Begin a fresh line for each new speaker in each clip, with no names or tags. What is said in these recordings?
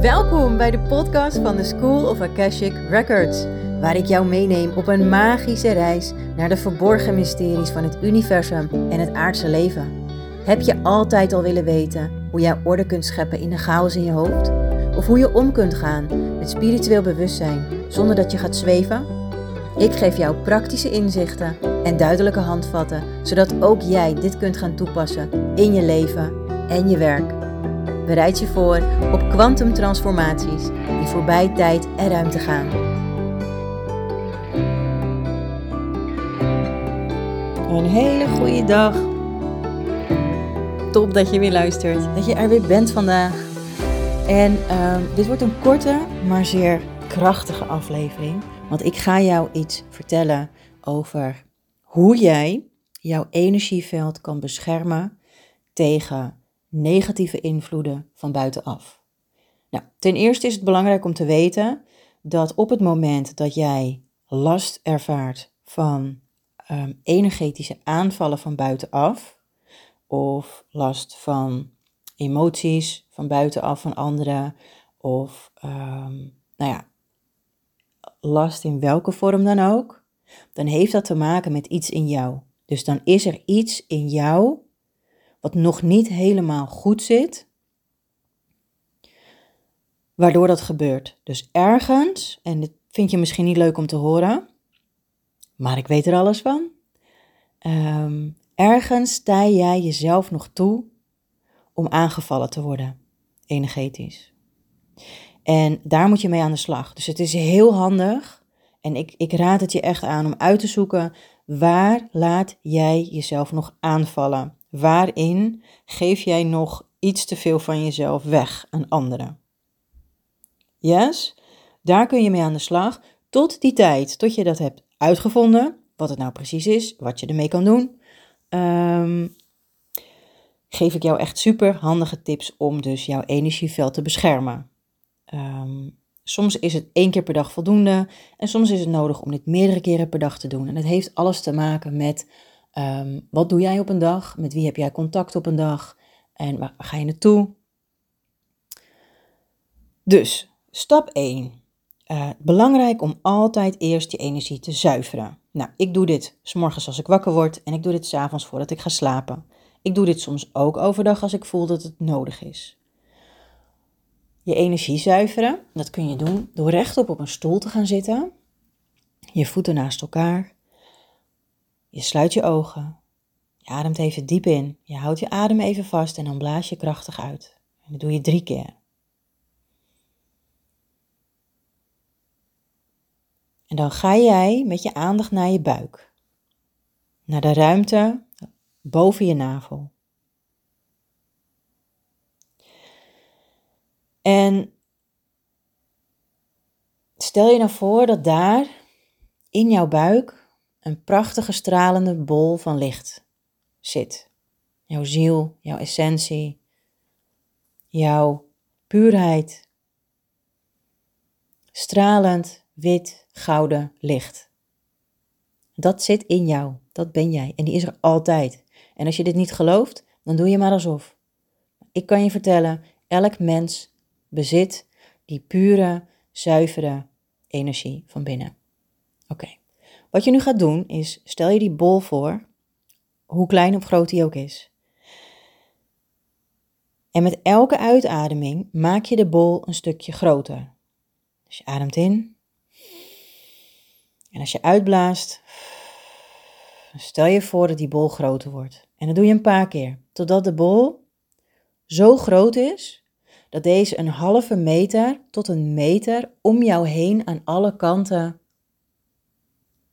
Welkom bij de podcast van de School of Akashic Records, waar ik jou meeneem op een magische reis naar de verborgen mysteries van het universum en het aardse leven. Heb je altijd al willen weten hoe jij orde kunt scheppen in de chaos in je hoofd? Of hoe je om kunt gaan met spiritueel bewustzijn zonder dat je gaat zweven? Ik geef jou praktische inzichten en duidelijke handvatten, zodat ook jij dit kunt gaan toepassen in je leven en je werk. Bereid je voor op kwantumtransformaties die voorbij tijd en ruimte gaan. Een hele goede dag. Top dat je weer luistert, dat je er weer bent vandaag. En ehm, dit wordt een korte, maar zeer krachtige aflevering. Want ik ga jou iets vertellen over hoe jij jouw energieveld kan beschermen tegen negatieve invloeden van buitenaf. Nou, ten eerste is het belangrijk om te weten dat op het moment dat jij last ervaart van um, energetische aanvallen van buitenaf, of last van emoties van buitenaf van anderen, of um, nou ja, last in welke vorm dan ook, dan heeft dat te maken met iets in jou. Dus dan is er iets in jou wat nog niet helemaal goed zit, waardoor dat gebeurt. Dus ergens, en dit vind je misschien niet leuk om te horen, maar ik weet er alles van. Ehm, ergens sta jij jezelf nog toe om aangevallen te worden, energetisch. En daar moet je mee aan de slag. Dus het is heel handig. En ik, ik raad het je echt aan om uit te zoeken waar laat jij jezelf nog aanvallen? Waarin geef jij nog iets te veel van jezelf weg aan anderen? Yes? Daar kun je mee aan de slag tot die tijd, tot je dat hebt uitgevonden, wat het nou precies is, wat je ermee kan doen. Ehm, geef ik jou echt super handige tips om dus jouw energieveld te beschermen. Ehm, soms is het één keer per dag voldoende en soms is het nodig om dit meerdere keren per dag te doen. En het heeft alles te maken met Ehm, wat doe jij op een dag? Met wie heb jij contact op een dag? En waar, ga je naartoe? Dus, stap 1. Uh, eh, belangrijk om altijd eerst je energie te zuiveren. Nou, ik doe dit s morgens als ik wakker word en ik doe dit s avonds voordat ik ga slapen. Ik doe dit soms ook overdag als ik voel dat het nodig is. Je energie zuiveren, dat kun je doen door rechtop op een stoel te gaan zitten, je voeten naast elkaar je sluit je ogen. Je ademt even diep in. Je houdt je adem even vast en dan blaas je krachtig uit. En dat doe je drie keer. En dan ga jij met je aandacht naar je buik. Naar de ruimte boven je navel. En stel je nou voor dat daar in jouw buik een prachtige stralende bol van licht zit. Jouw ziel, jouw essentie, jouw puurheid. Stralend, wit, gouden licht. Dat zit in jou, dat ben jij en die is er altijd. En als je dit niet gelooft, dan doe je maar alsof. Ik kan je vertellen, elk mens bezit die pure, zuivere energie van binnen. Oké. Wat je nu gaat doen is, stel je die bol voor, hoe klein of groot die ook is. En met elke uitademing maak je de bol een stukje groter. Dus je ademt in. En als je uitblaast, stel je voor dat die bol groter wordt. En dat doe je een paar keer, totdat de bol zo groot is dat deze een halve meter tot een meter om jou heen aan alle kanten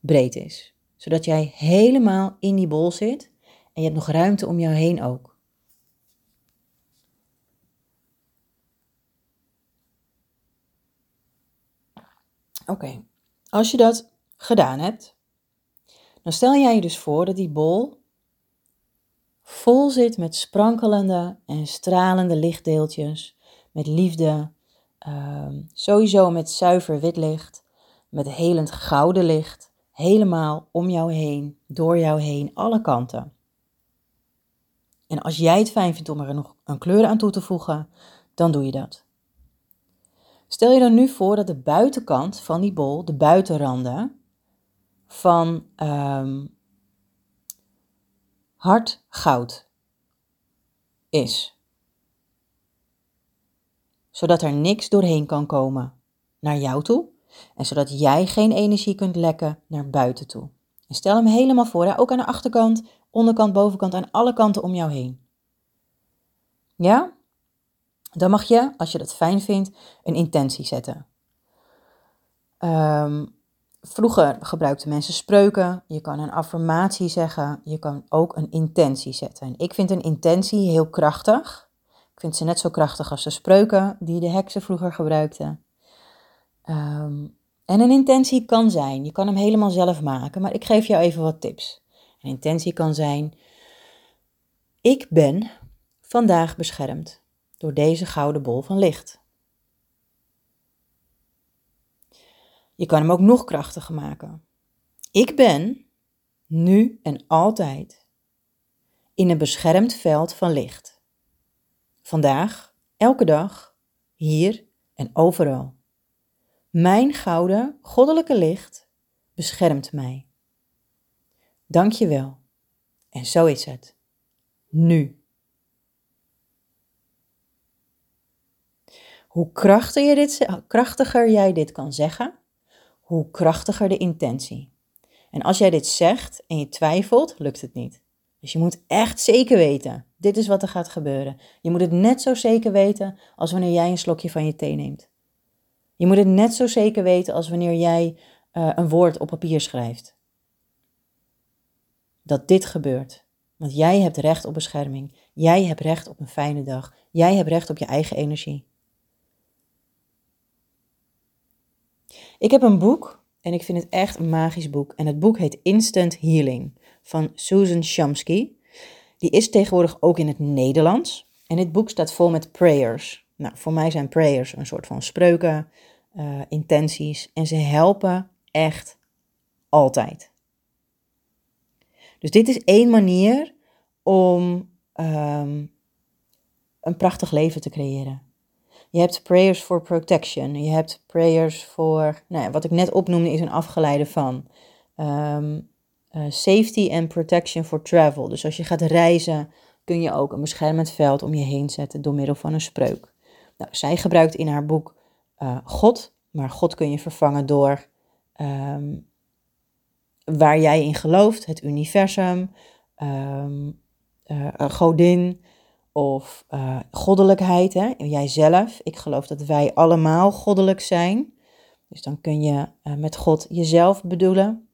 breed is. Zodat jij helemaal in die bol zit en je hebt nog ruimte om jou heen ook. Oké, als je dat gedaan hebt, dan stel jij je dus voor dat die bol vol zit met sprankelende en stralende lichtdeeltjes, met liefde, ehm, sowieso met zuiver wit licht, met helend gouden licht helemaal om jou heen, door jou heen, alle kanten. En als jij het fijn vindt om er nog een kleur aan toe te voegen, dan doe je dat. Stel je dan nu voor dat de buitenkant van die bol, de buitenranden, van um, hard goud is. Zodat er niks doorheen kan komen naar jou toe en zodat jij geen energie kunt lekken naar buiten toe. En stel hem helemaal voor, ook aan de achterkant, onderkant, bovenkant, aan alle kanten om jou heen. Ja? Dan mag je, als je dat fijn vindt, een intentie zetten. Ehm, vroeger gebruikten mensen spreuken. Je kan een affirmatie zeggen. Je kan ook een intentie zetten. En ik vind een intentie heel krachtig. Ik vind ze net zo krachtig als de spreuken die de heksen vroeger gebruikten. Ehm, en een intentie kan zijn, je kan hem helemaal zelf maken, maar ik geef jou even wat tips. Een intentie kan zijn: Ik ben vandaag beschermd door deze gouden bol van licht. Je kan hem ook nog krachtiger maken. Ik ben nu en altijd in een beschermd veld van licht. Vandaag, elke dag, hier en overal. Mijn gouden, goddelijke licht beschermt mij. Dank je wel. En zo is het. Nu. Hoe krachtiger, dit, krachtiger jij dit kan zeggen, hoe krachtiger de intentie. En als jij dit zegt en je twijfelt, lukt het niet. Dus je moet echt zeker weten, dit is wat er gaat gebeuren. Je moet het net zo zeker weten als wanneer jij een slokje van je thee neemt. Je moet het net zo zeker weten als wanneer jij uh, een woord op papier schrijft. Dat dit gebeurt. Want jij hebt recht op bescherming. Jij hebt recht op een fijne dag. Jij hebt recht op je eigen energie. Ik heb een boek en ik vind het echt een magisch boek. En het boek heet Instant Healing van Susan Shamsky. Die is tegenwoordig ook in het Nederlands. En dit boek staat vol met prayers. Nou, voor mij zijn prayers een soort van spreuken, uh, intenties. En ze helpen echt altijd. Dus dit is één manier om um, een prachtig leven te creëren. Je hebt prayers for protection. Je hebt prayers voor, nou, wat ik net opnoemde is een afgeleide van. Um, uh, safety and protection for travel. Dus als je gaat reizen, kun je ook een beschermend veld om je heen zetten door middel van een spreuk. Nou, zij gebruikt in haar boek uh, God, maar God kun je vervangen door um, waar jij in gelooft, het universum, um, uh, godin of uh, goddelijkheid, hè? jijzelf. Ik geloof dat wij allemaal goddelijk zijn. Dus dan kun je met God jezelf bedoelen.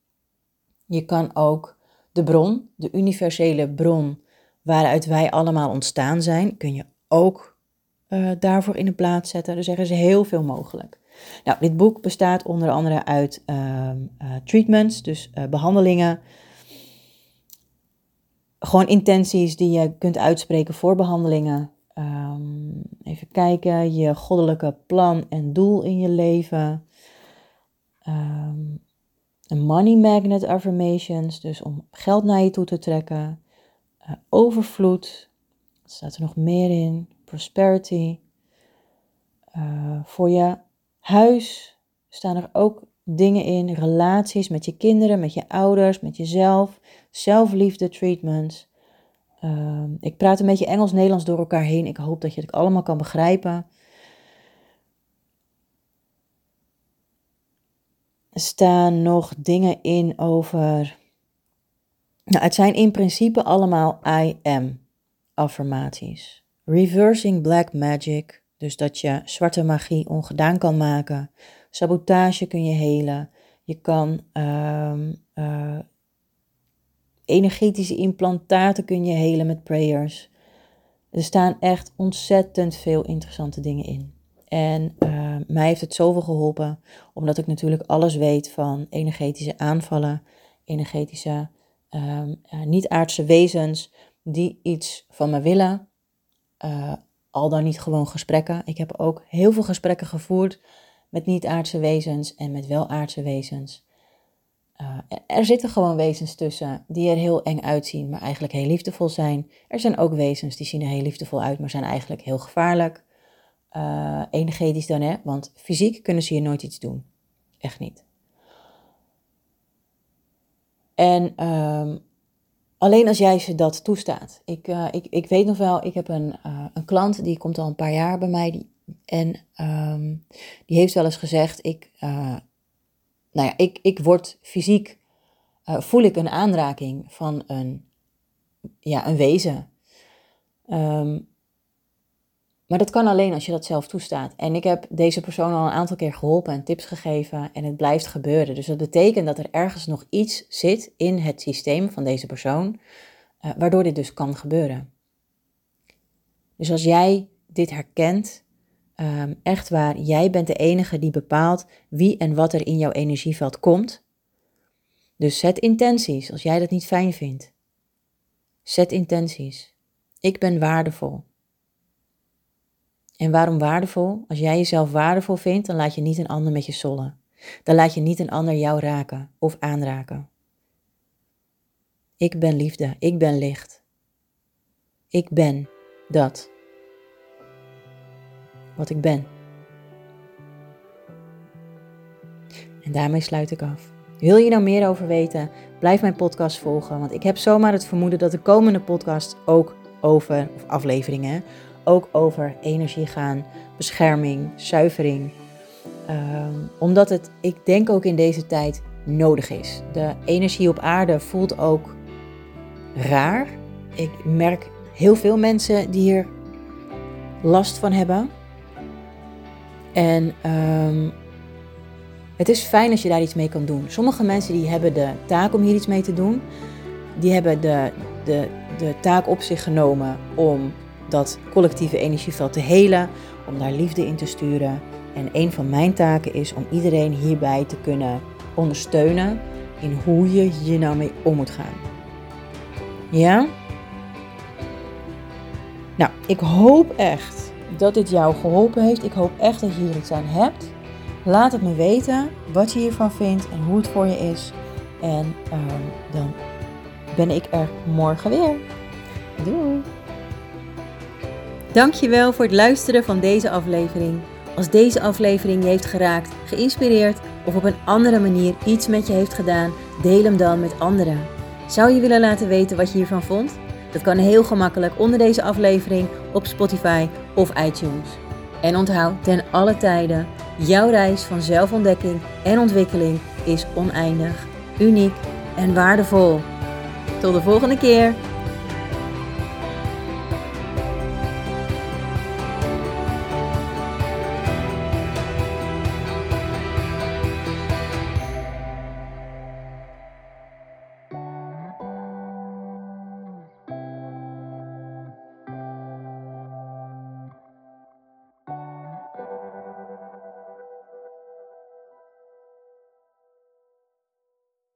Je kan ook de bron, de universele bron waaruit wij allemaal ontstaan zijn, kun je ook uh, daarvoor in de plaats zetten. Dus er is heel veel mogelijk. Nou, dit boek bestaat onder andere uit uh, uh, treatments, dus uh, behandelingen. Gewoon intenties die je kunt uitspreken voor behandelingen. Um, even kijken, je goddelijke plan en doel in je leven. Um, money magnet affirmations, dus om geld naar je toe te trekken. overvloed, wat staat er nog meer in? Prosperity. Uh, voor je huis staan er ook dingen in, relaties met je kinderen, met je ouders, met jezelf, zelfliefde treatments. Uh, ik praat een beetje Engels-Nederlands door elkaar heen. Ik hoop dat je het allemaal kan begrijpen. Er staan nog dingen in over. Nou, het zijn in principe allemaal I am affirmaties. Reversing black magic, dus dat je zwarte magie ongedaan kan maken. Sabotage kun je helen. Je kan uh, uh, energetische implantaten kun je helen met prayers. Er staan echt ontzettend veel interessante dingen in. En uh, mij heeft het zoveel geholpen, omdat ik natuurlijk alles weet van energetische aanvallen, energetische um, niet-aardse wezens die iets van me willen, uh, al dan niet gewoon gesprekken. Ik heb ook heel veel gesprekken gevoerd met niet-aardse wezens en met wel-aardse wezens. Uh, er zitten gewoon wezens tussen die er heel eng uitzien, maar eigenlijk heel liefdevol zijn. Er zijn ook wezens die zien er heel liefdevol uit, maar zijn eigenlijk heel gevaarlijk. Uh, energetisch dan, hè? Want fysiek kunnen ze je nooit iets doen. Echt niet. En um, alleen als jij ze dat toestaat. Ik, uh, ik, ik weet nog wel, ik heb een, uh, een klant die komt al een paar jaar bij mij. Die, en um, die heeft wel eens gezegd: ik, uh, nou ja, ik, ik word fysiek, voel ik een aanraking van een, ja, een wezen. Um, maar dat kan alleen als je dat zelf toestaat. En ik heb deze persoon al een aantal keer geholpen en tips gegeven en het blijft gebeuren. Dus dat betekent dat er ergens nog iets zit in het systeem van deze persoon, uh, waardoor dit dus kan gebeuren. Dus als jij dit herkent, um, echt waar, jij bent de enige die bepaalt wie en wat er in jouw energieveld komt. Dus zet intenties als jij dat niet fijn vindt. Zet intenties. Ik ben waardevol. En waarom waardevol? Als jij jezelf waardevol vindt, dan laat je niet een ander met je sollen. Dan laat je niet een ander jou raken of aanraken. Ik ben liefde, ik ben licht. Ik ben dat. Wat ik ben. En daarmee sluit ik af. Wil je nou meer over weten? Blijf mijn podcast volgen, want ik heb zomaar het vermoeden dat de komende podcast ook over, of afleveringen, ook over energie gaan, bescherming, zuivering. Ehm, omdat het, ik denk ook in deze tijd, nodig is. De energie op aarde voelt ook raar. Ik merk heel veel mensen die hier last van hebben. En um, het is fijn als je daar iets mee kan doen. Sommige mensen die hebben de taak om hier iets mee te doen. Die hebben de, de, de taak op zich genomen om dat collectieve energieveld te helen, om daar liefde in te sturen. En een van mijn taken is om iedereen hierbij te kunnen ondersteunen in hoe je hier nou mee om moet gaan. Ja? Nou, ik hoop echt dat dit jou geholpen heeft. Ik hoop echt dat je hier iets aan hebt. Laat het me weten wat je hiervan vindt en hoe het voor je is. En um, dan ben ik er morgen weer. Doei! Dankjewel voor het luisteren van deze aflevering. Als deze aflevering je heeft geraakt, geïnspireerd of op een andere manier iets met je heeft gedaan, deel hem dan met anderen. Zou je willen laten weten wat je hiervan vond? Dat kan heel gemakkelijk onder deze aflevering op Spotify of iTunes. En onthoud ten alle tijden, jouw reis van zelfontdekking en ontwikkeling is oneindig, uniek en waardevol. Tot de volgende keer.